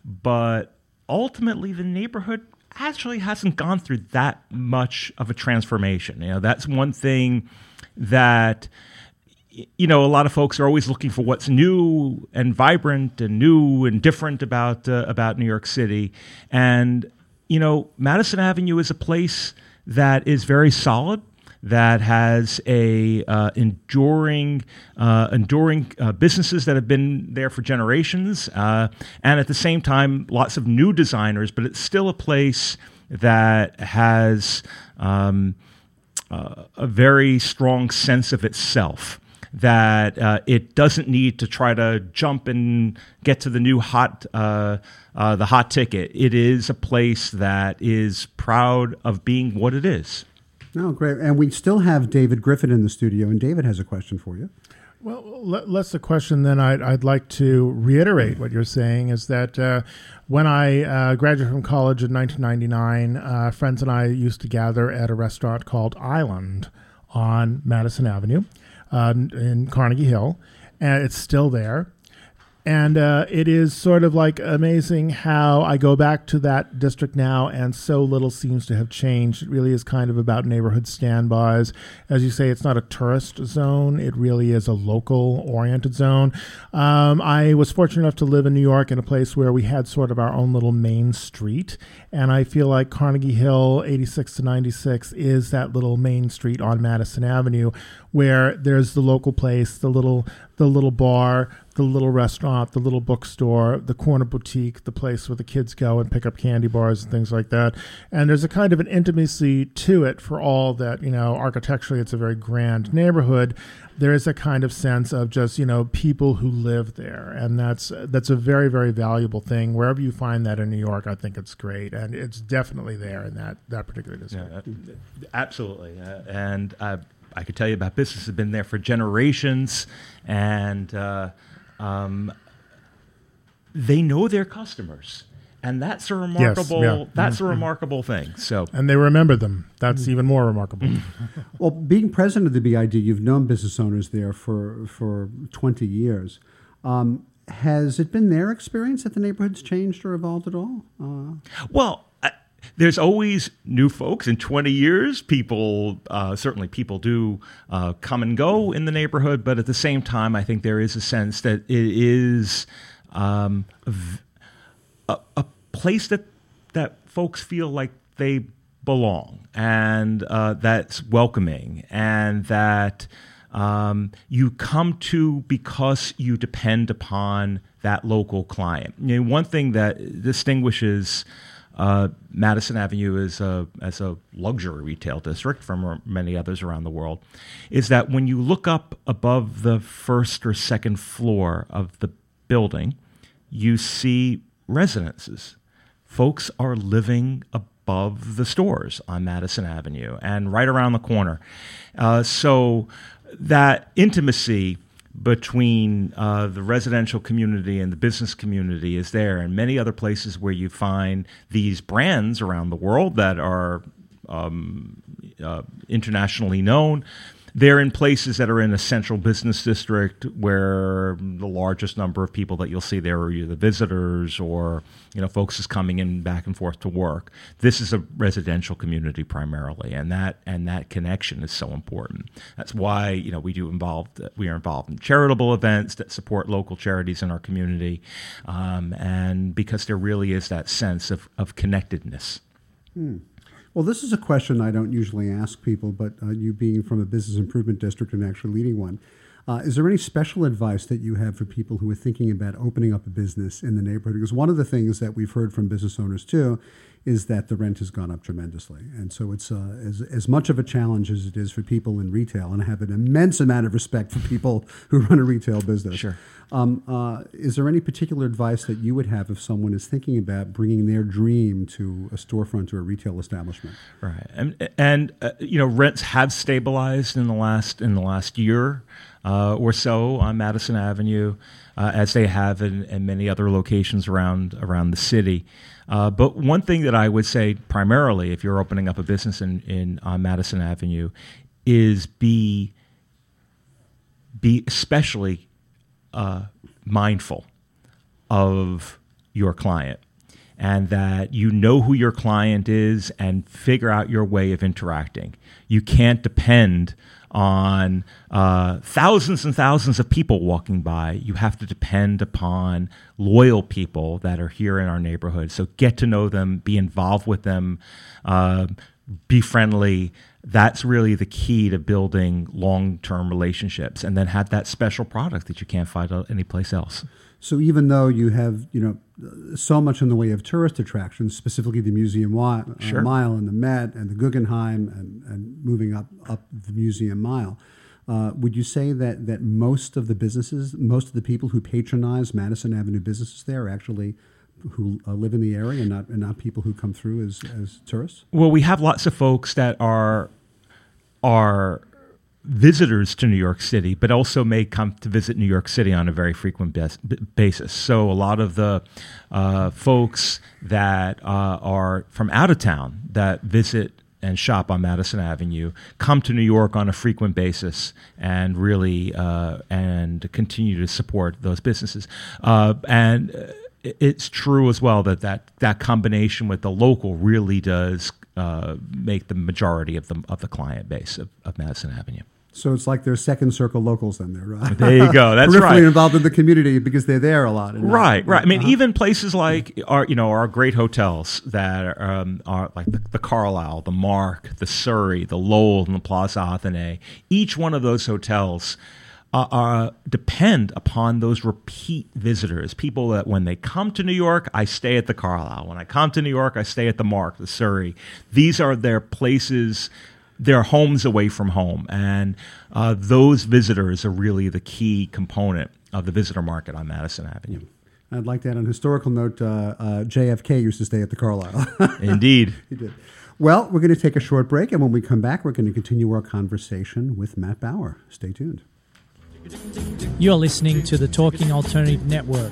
Speaker 6: but ultimately the neighborhood actually hasn't gone through that much of a transformation. You know, that's one thing that you know a lot of folks are always looking for what's new and vibrant and new and different about uh, about New York City. And you know Madison Avenue is a place that is very solid that has a uh, enduring uh, enduring uh, businesses that have been there for generations uh, and at the same time lots of new designers but it's still a place that has um, uh, a very strong sense of itself that uh, it doesn't need to try to jump and get to the new hot uh, uh, the hot ticket. It is a place that is proud of being what it is.
Speaker 1: No, great. And we still have David Griffin in the studio, and David has a question for you.
Speaker 2: Well, le- less the question, then I'd, I'd like to reiterate what you're saying is that uh, when I uh, graduated from college in 1999, uh, friends and I used to gather at a restaurant called Island on Madison Avenue uh, in Carnegie Hill, and it's still there. And uh, it is sort of like amazing how I go back to that district now, and so little seems to have changed. It really is kind of about neighborhood standbys. As you say, it's not a tourist zone, it really is a local oriented zone. Um, I was fortunate enough to live in New York in a place where we had sort of our own little main street, and I feel like Carnegie Hill, 86 to 96, is that little main street on Madison Avenue where there's the local place, the little the little bar, the little restaurant, the little bookstore, the corner boutique, the place where the kids go and pick up candy bars and things like that. And there's a kind of an intimacy to it for all that, you know, architecturally it's a very grand neighborhood. There is a kind of sense of just, you know, people who live there. And that's that's a very, very valuable thing. Wherever you find that in New York, I think it's great. And it's definitely there in that, that particular district.
Speaker 6: Yeah, absolutely. Uh, and uh, I could tell you about business has been there for generations, and uh, um, they know their customers, and that's a remarkable.
Speaker 2: yeah.
Speaker 6: That's a remarkable thing. So
Speaker 2: And they remember them. That's even more remarkable.
Speaker 1: Well, being president of the BID, you've known business owners there for for 20 years. Um, has it been their experience that the neighborhood's changed or evolved at all? Uh,
Speaker 6: Well, I, there's always new folks. In 20 years, people uh, certainly people do uh, come and go in the neighborhood, but at the same time, I think there is a sense that it is um, a, a, place that that folks feel like they belong and uh, that's welcoming and that um, you come to because you depend upon that local client. You know, one thing that distinguishes uh, Madison Avenue is a, as a luxury retail district from many others around the world is that when you look up above the first or second floor of the building, you see residences. Folks are living above the stores on Madison Avenue and right around the corner. Uh, so that intimacy between uh, the residential community and the business community is there, and many other places where you find these brands around the world that are um, uh, internationally known they're in places that are in a central business district where the largest number of people that you'll see there are either visitors or you know folks is coming in back and forth to work. This is a residential community primarily, and that and that connection is so important. That's why you know we do involved we are involved in charitable events that support local charities in our community, um, and because there really is that sense of of connectedness.
Speaker 1: Hmm. Well, this is a question I don't usually ask people, but uh, you being from a business improvement district and actually leading one, uh, is there any special advice that you have for people who are thinking about opening up a business in the neighborhood? Because one of the things that we've heard from business owners too is that the rent has gone up tremendously. And so it's uh, as, as much of a challenge as it is for people in retail. And I have an immense amount of respect for people who run a retail business.
Speaker 6: Sure.
Speaker 1: Um, uh, is there any particular advice that you would have if someone is thinking about bringing their dream to a storefront or a retail establishment?
Speaker 6: Right, and, and uh, you know rents have stabilized in the last in the last year uh, or so on Madison Avenue, uh, as they have in, in, many other locations around around the city. Uh, but one thing that I would say primarily, if you're opening up a business in, in on Madison Avenue, is be be especially uh, mindful of your client and that you know who your client is and figure out your way of interacting. You can't depend on uh, thousands and thousands of people walking by. You have to depend upon loyal people that are here in our neighborhood. So get to know them, be involved with them, uh, be friendly, that's really the key to building long-term relationships and then have that special product that you can't find anyplace else
Speaker 1: so even though you have you know so much in the way of tourist attractions specifically the museum uh,
Speaker 6: sure.
Speaker 1: mile and the met and the guggenheim and, and moving up up the museum mile uh, would you say that that most of the businesses most of the people who patronize madison avenue businesses there are actually who uh, live in the area and not and not people who come through as as tourists?
Speaker 6: Well, we have lots of folks that are are visitors to New York City, but also may come to visit New York City on a very frequent bes- basis. So a lot of the uh, folks that uh, are from out of town that visit and shop on Madison Avenue come to New York on a frequent basis and really uh, and continue to support those businesses uh, and uh, it's true as well that that, that combination with the local really does uh, make the majority of the of the client base of, of Madison Avenue.
Speaker 1: So it's like there's second circle locals then there, right?
Speaker 6: There you go. That's
Speaker 1: Peripherally
Speaker 6: right.
Speaker 1: involved in the community because they're there a lot.
Speaker 6: Right, right. I mean, uh-huh. even places like our, you know, our great hotels that are, um, are like the, the, Carlyle, the Mark, the Surrey, the Lowell, and the Plaza Athénée. Each one of those hotels uh, uh, depend upon those repeat visitors, people that when they come to New York, I stay at the Carlyle. When I come to New York, I stay at the Mark, the Surrey. These are their places, their homes away from home. And uh, those visitors are really the key component of the visitor market on Madison Avenue.
Speaker 1: I'd like to add on a historical note uh, uh, JFK used to stay at the Carlyle.
Speaker 6: Indeed.
Speaker 1: he did. Well, we're going to take a short break, and when we come back, we're going to continue our conversation with Matt Bauer. Stay tuned.
Speaker 3: You're listening to the Talking Alternative Network.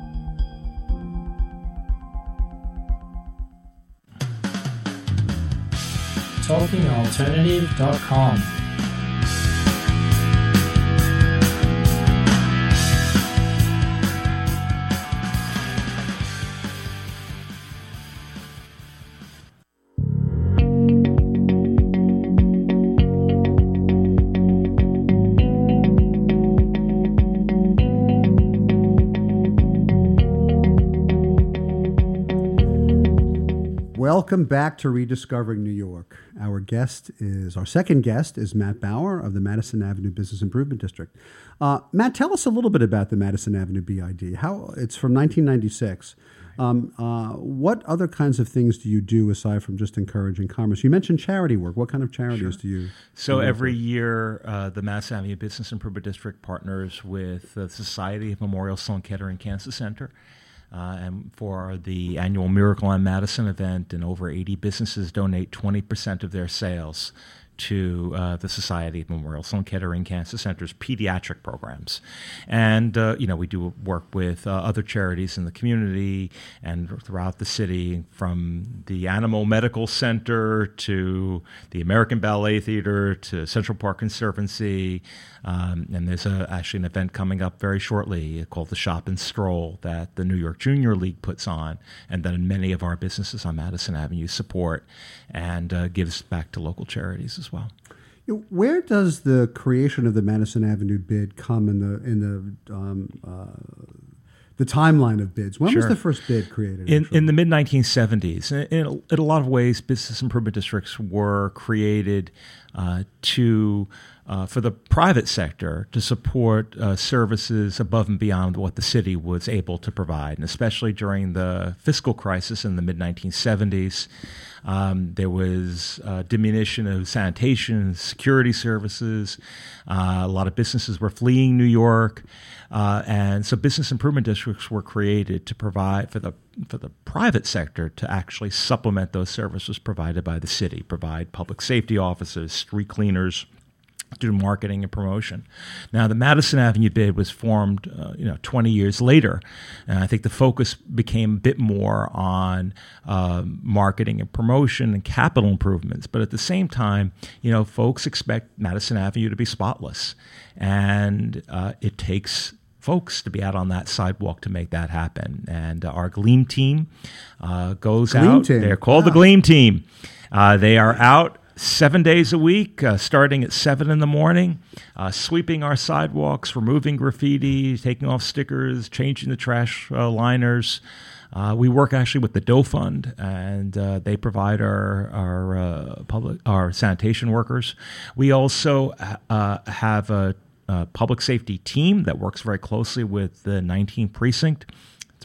Speaker 3: talkingalternative.com.
Speaker 1: Welcome back to Rediscovering New York. Our guest is our second guest is Matt Bauer of the Madison Avenue Business Improvement District. Uh, Matt, tell us a little bit about the Madison Avenue BID. How it's from 1996. Um, uh, what other kinds of things do you do aside from just encouraging commerce? You mentioned charity work. What kind of charities sure. do you?
Speaker 6: So do every year, uh, the Madison Avenue Business Improvement District partners with the Society of Memorial Sloan Kettering Cancer Center uh, and for the annual Miracle on Madison event, and over 80 businesses donate 20% of their sales to uh, the Society of Memorial Sloan Kettering Cancer Center's pediatric programs. And, uh, you know, we do work with uh, other charities in the community and throughout the city, from the Animal Medical Center to the American Ballet Theater to Central Park Conservancy. Um, and there's a, actually an event coming up very shortly called the Shop and Stroll that the New York Junior League puts on, and that many of our businesses on Madison Avenue support and uh, gives back to local charities as well.
Speaker 1: Well, where does the creation of the Madison Avenue bid come in the in the um, uh, the timeline of bids? When sure. was the first bid created?
Speaker 6: In, in the mid 1970s. In, in, in, a lot of ways, business improvement districts were created uh, to uh, for the private sector to support uh, services above and beyond what the city was able to provide, and especially during the fiscal crisis in the mid 1970s. Um, there was uh, diminution of sanitation, security services. Uh, a lot of businesses were fleeing New York, uh, and so business improvement districts were created to provide for the for the private sector to actually supplement those services provided by the city, provide public safety officers, street cleaners do marketing and promotion. Now, the Madison Avenue bid was formed, uh, you know, 20 years later, and I think the focus became a bit more on uh, marketing and promotion and capital improvements. But at the same time, you know, folks expect Madison Avenue to be spotless, and uh, it takes folks to be out on that sidewalk to make that happen. And uh, our Gleam team uh, goes
Speaker 1: Gleam
Speaker 6: out.
Speaker 1: Team.
Speaker 6: They're called wow. the Gleam Team. Uh, they are out seven days a week, uh, starting at seven in the morning, uh, sweeping our sidewalks, removing graffiti, taking off stickers, changing the trash uh, liners. Uh, we work actually with the Doe Fund, and uh, they provide our our uh, public our sanitation workers. We also have a, a public safety team that works very closely with the 19th precinct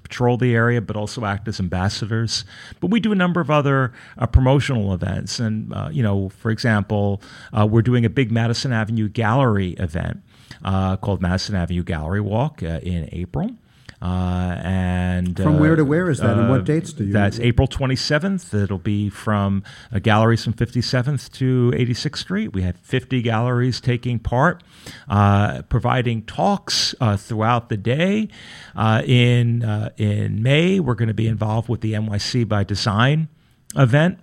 Speaker 6: patrol the area, but also act as ambassadors. But we do a number of other uh, promotional events. And, uh, you know, for example, uh, we're doing a big Madison Avenue Gallery event uh, called Madison Avenue Gallery Walk uh, in April. Uh, and
Speaker 1: from where to where is that, and what dates do you?
Speaker 6: That's April 27th. It'll be from uh, galleries from 57th to 86th Street. We have 50 galleries taking part, uh, providing talks uh, throughout the day. Uh, in in May, we're going to be involved with the NYC by Design event.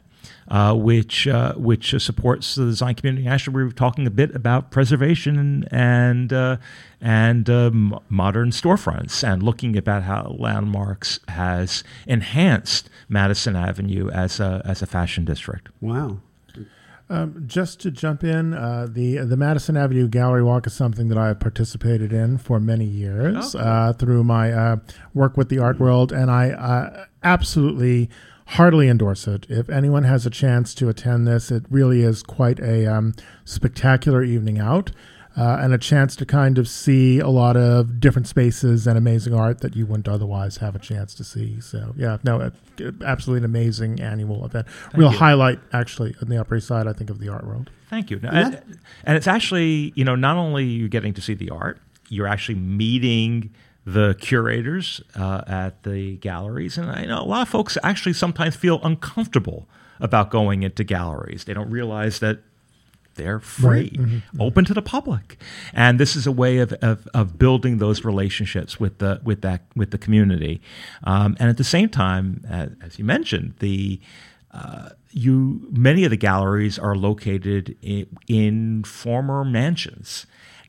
Speaker 6: Uh, which uh, which supports the design community. Actually, we were talking a bit about preservation and and, uh, and um, modern storefronts, and looking about how Landmarks has enhanced Madison Avenue as a as a fashion district.
Speaker 1: Wow.
Speaker 2: Um, just to jump in, uh, the the Madison Avenue Gallery Walk is something that I have participated in for many years
Speaker 6: Okay.
Speaker 2: uh, through my uh, work with the art world, and I uh, absolutely heartily endorse it. If anyone has a chance to attend this, it really is quite a um, spectacular evening out. Uh, and a chance to kind of see a lot of different spaces and amazing art that you wouldn't otherwise have a chance to see. So, yeah, no, absolutely an amazing annual event. Real
Speaker 6: you.
Speaker 2: highlight, actually, on the Upper East Side, I think, of the art world.
Speaker 6: Thank you. And, and it's actually, you know, not only you getting to see the art, you're actually meeting the curators uh, at the galleries. And I know a lot of folks actually sometimes feel uncomfortable about going into galleries. They don't realize that they're free,
Speaker 2: Right. Mhm.
Speaker 6: open to the public, and this is a way of, of, of building those relationships with the with that with the community, um, and at the same time, as, as you mentioned, the uh, you many of the galleries are located in, in former mansions.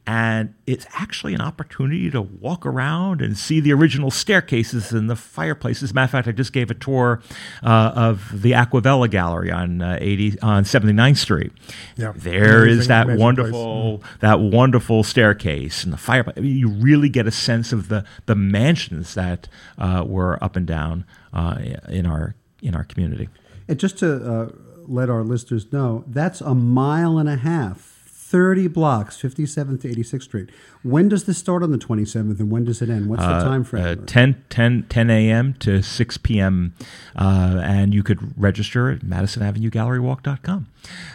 Speaker 6: And it's actually an opportunity to walk around and see the original staircases and the fireplaces. As a matter of fact, I just gave a tour uh, of the Acquavella Gallery on uh, 80 on 79th Street.
Speaker 2: Yeah.
Speaker 6: There is
Speaker 2: Amazing-
Speaker 6: that
Speaker 2: amazing
Speaker 6: wonderful that wonderful staircase and the fireplace. I mean, you really get a sense of the the mansions that uh, were up and down uh, in our in our community.
Speaker 1: And just to uh, let our listeners know, that's a mile and a half, 30 blocks, 57th to 86th Street. When does this start on the 27th and when does it end? What's the
Speaker 6: Uh,
Speaker 1: time frame?
Speaker 6: Uh, 10, 10, 10 a.m. to 6 p.m. Uh, and you could register at MadisonAvenueGalleryWalk.com.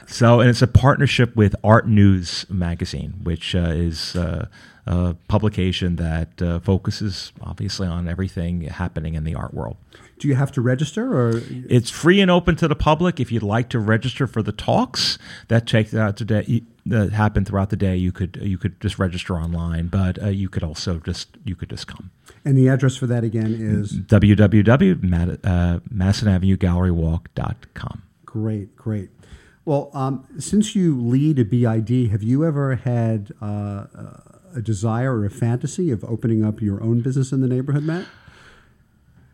Speaker 6: So, and it's a partnership with Art News Magazine, which uh, is uh, a publication that uh, focuses obviously on everything happening in the art world.
Speaker 1: Do you have to register or?
Speaker 6: It's free and open to the public. If you'd like to register for the talks that take out today that happen throughout the day, you could you could just register online, but uh, you could also just you could just come.
Speaker 1: And the address for that again is?
Speaker 6: www.madisonAvenueGalleryWalk.com.
Speaker 1: Great, great. Well, um, since you lead a BID, have you ever had uh, a desire or a fantasy of opening up your own business in the neighborhood, Matt?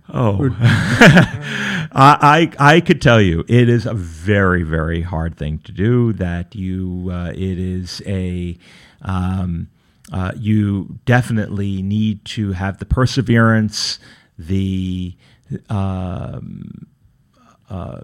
Speaker 6: Oh, I, I I could tell you it is a very very hard thing to do. That you uh, it is a um, uh, you definitely need to have the perseverance, the um, uh,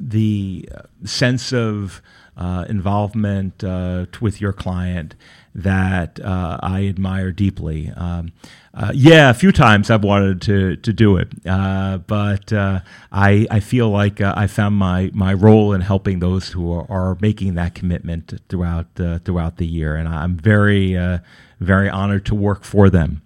Speaker 6: the sense of uh, involvement uh, with your client that uh, I admire deeply. Um, uh, yeah, a few times I've wanted to to do it, uh, but uh, I I feel like uh, I found my my role in helping those who are, are making that commitment throughout uh, throughout the year, and I'm very uh, very honored to work for them.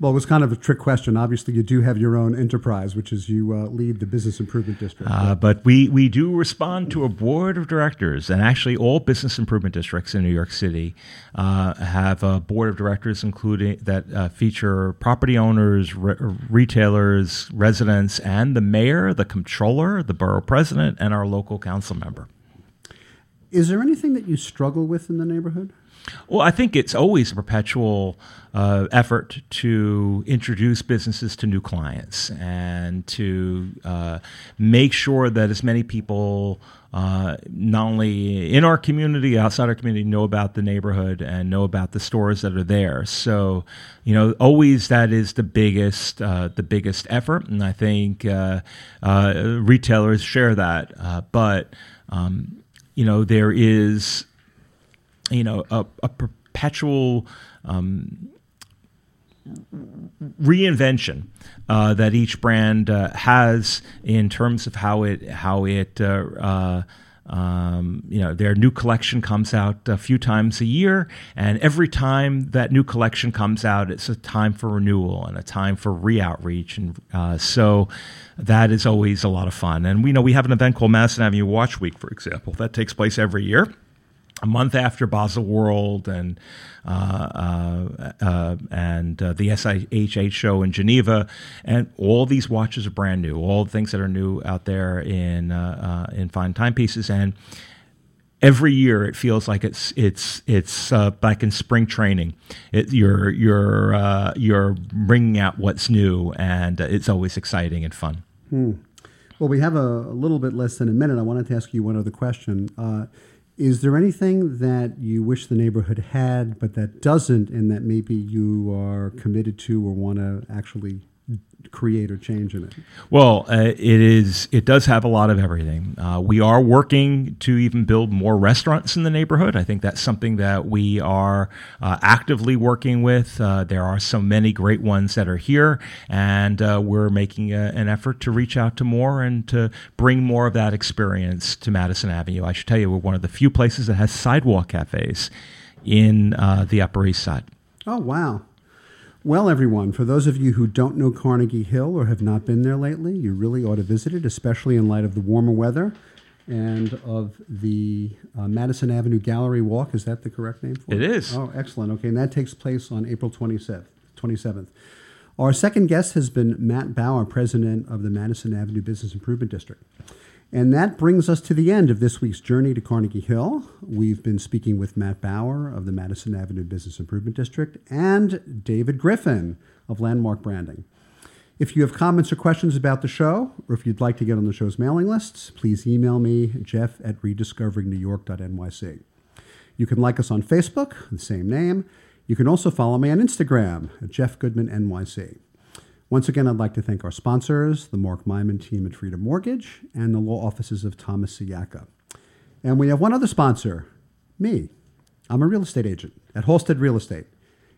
Speaker 1: Well, it was kind of a trick question. Obviously, you do have your own enterprise, which is you uh, lead the business improvement district.
Speaker 6: Uh, but we, we do respond to a board of directors, and actually, all business improvement districts in New York City uh, have a board of directors, including that uh, feature property owners, re- retailers, residents, and the mayor, the comptroller, the borough president, and our local council member.
Speaker 1: Is there anything that you struggle with in the neighborhood?
Speaker 6: Well, I think it's always a perpetual uh, effort to introduce businesses to new clients and to uh, make sure that as many people, uh, not only in our community, outside our community, know about the neighborhood and know about the stores that are there. So, you know, always that is the biggest, uh, the biggest effort, and I think uh, uh, retailers share that. But um, you know, there is you know a, a perpetual um, reinvention uh, that each brand uh, has in terms of how it how it uh, uh, um, you know their new collection comes out a few times a year, and every time that new collection comes out, it's a time for renewal and a time for re-outreach, and uh, so that is always a lot of fun. And we know we have an event called Madison Avenue Watch Week, for example, that takes place every year a month after Baselworld and uh, uh, uh, and uh, the SIHH show in Geneva, and all these watches are brand new. All the things that are new out there in uh, uh, in fine timepieces, and every year it feels like it's it's it's like in spring training. It, you're you're you're bringing out what's new, and it's always exciting and fun.
Speaker 1: Hmm. Well, we have a, a, little bit less than a minute. I wanted to ask you one other question. Is there anything that you wish the neighborhood had, but that doesn't, and that maybe you are committed to or want to actually create or change in it?
Speaker 6: Well, uh, it is. It does have a lot of everything. Uh, we are working to even build more restaurants in the neighborhood. I think that's something that we are uh, actively working with. Uh, there are so many great ones that are here, and uh, we're making a, an effort to reach out to more and to bring more of that experience to Madison Avenue. I should tell you, we're one of the few places that has sidewalk cafes in uh, the Upper East Side.
Speaker 1: Oh wow! Well, everyone, for those of you who don't know Carnegie Hill or have not been there lately, you really ought to visit it, especially in light of the warmer weather and of the uh, Madison Avenue Gallery Walk. Is that the correct name for
Speaker 6: it? It is.
Speaker 1: Oh, excellent. Okay, and that takes place on April 27th. 27th. Our second guest has been Matt Bauer, president of the Madison Avenue Business Improvement District. And that brings us to the end of this week's journey to Carnegie Hill. We've been speaking with Matt Bauer of the Madison Avenue Business Improvement District and David Griffin of Landmark Branding. If you have comments or questions about the show, or if you'd like to get on the show's mailing lists, please email me, jeff at rediscoveringnewyork.nyc. You can like us on Facebook, the same name. You can also follow me on Instagram at Jeff Goodman NYC. Once again, I'd like to thank our sponsors, the Mark Myman team at Freedom Mortgage and the law offices of Thomas Siyaka. And we have one other sponsor, me. I'm a real estate agent at Halstead Real Estate.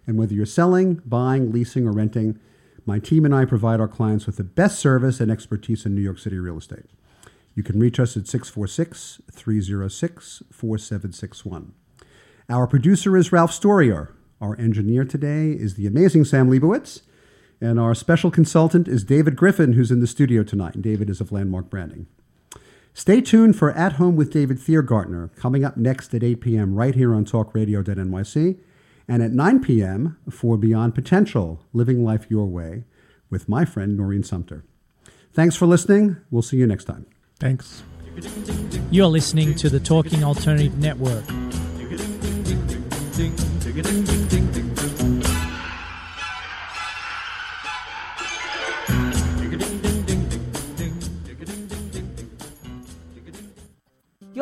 Speaker 1: And whether you're selling, buying, leasing, or renting, my team and I provide our clients with the best service and expertise in New York City real estate. You can reach us at 646 306 4761. Our producer is Ralph Storier. Our engineer today is the amazing Sam Leibowitz. And our special consultant is David Griffin, who's in the studio tonight. And David is of Landmark Branding. Stay tuned for At Home with David Thiergartner, coming up next at 8 p.m. right here on talkradio.nyc, and at 9 p.m. for Beyond Potential, Living Life Your Way, with my friend Noreen Sumter. Thanks for listening. We'll see you next time.
Speaker 2: Thanks.
Speaker 3: You're listening to the Talking Alternative Network.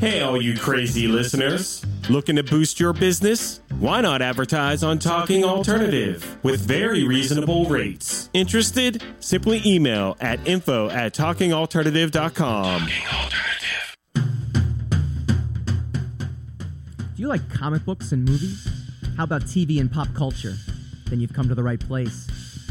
Speaker 7: Hey, all you crazy listeners. Looking to boost your business? Why not advertise on Talking Alternative with very reasonable rates? Interested? Simply email at info at talkingalternative.com. Talking Alternative.
Speaker 4: Do you like comic books and movies? How about TV and pop culture? Then you've come to the right place.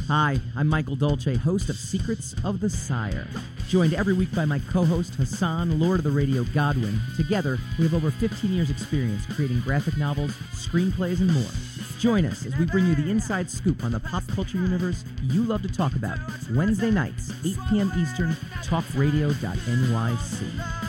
Speaker 4: Hi, I'm Michael Dolce, host of Secrets of the Sire. Joined every week by my co host Hassan, Lord of the Radio Godwin. Together, we have over 15 years' experience creating graphic novels, screenplays, and more. Join us as we bring you the inside scoop on the pop culture universe you love to talk about. Wednesday nights, 8 p.m. Eastern, talkradio.nyc.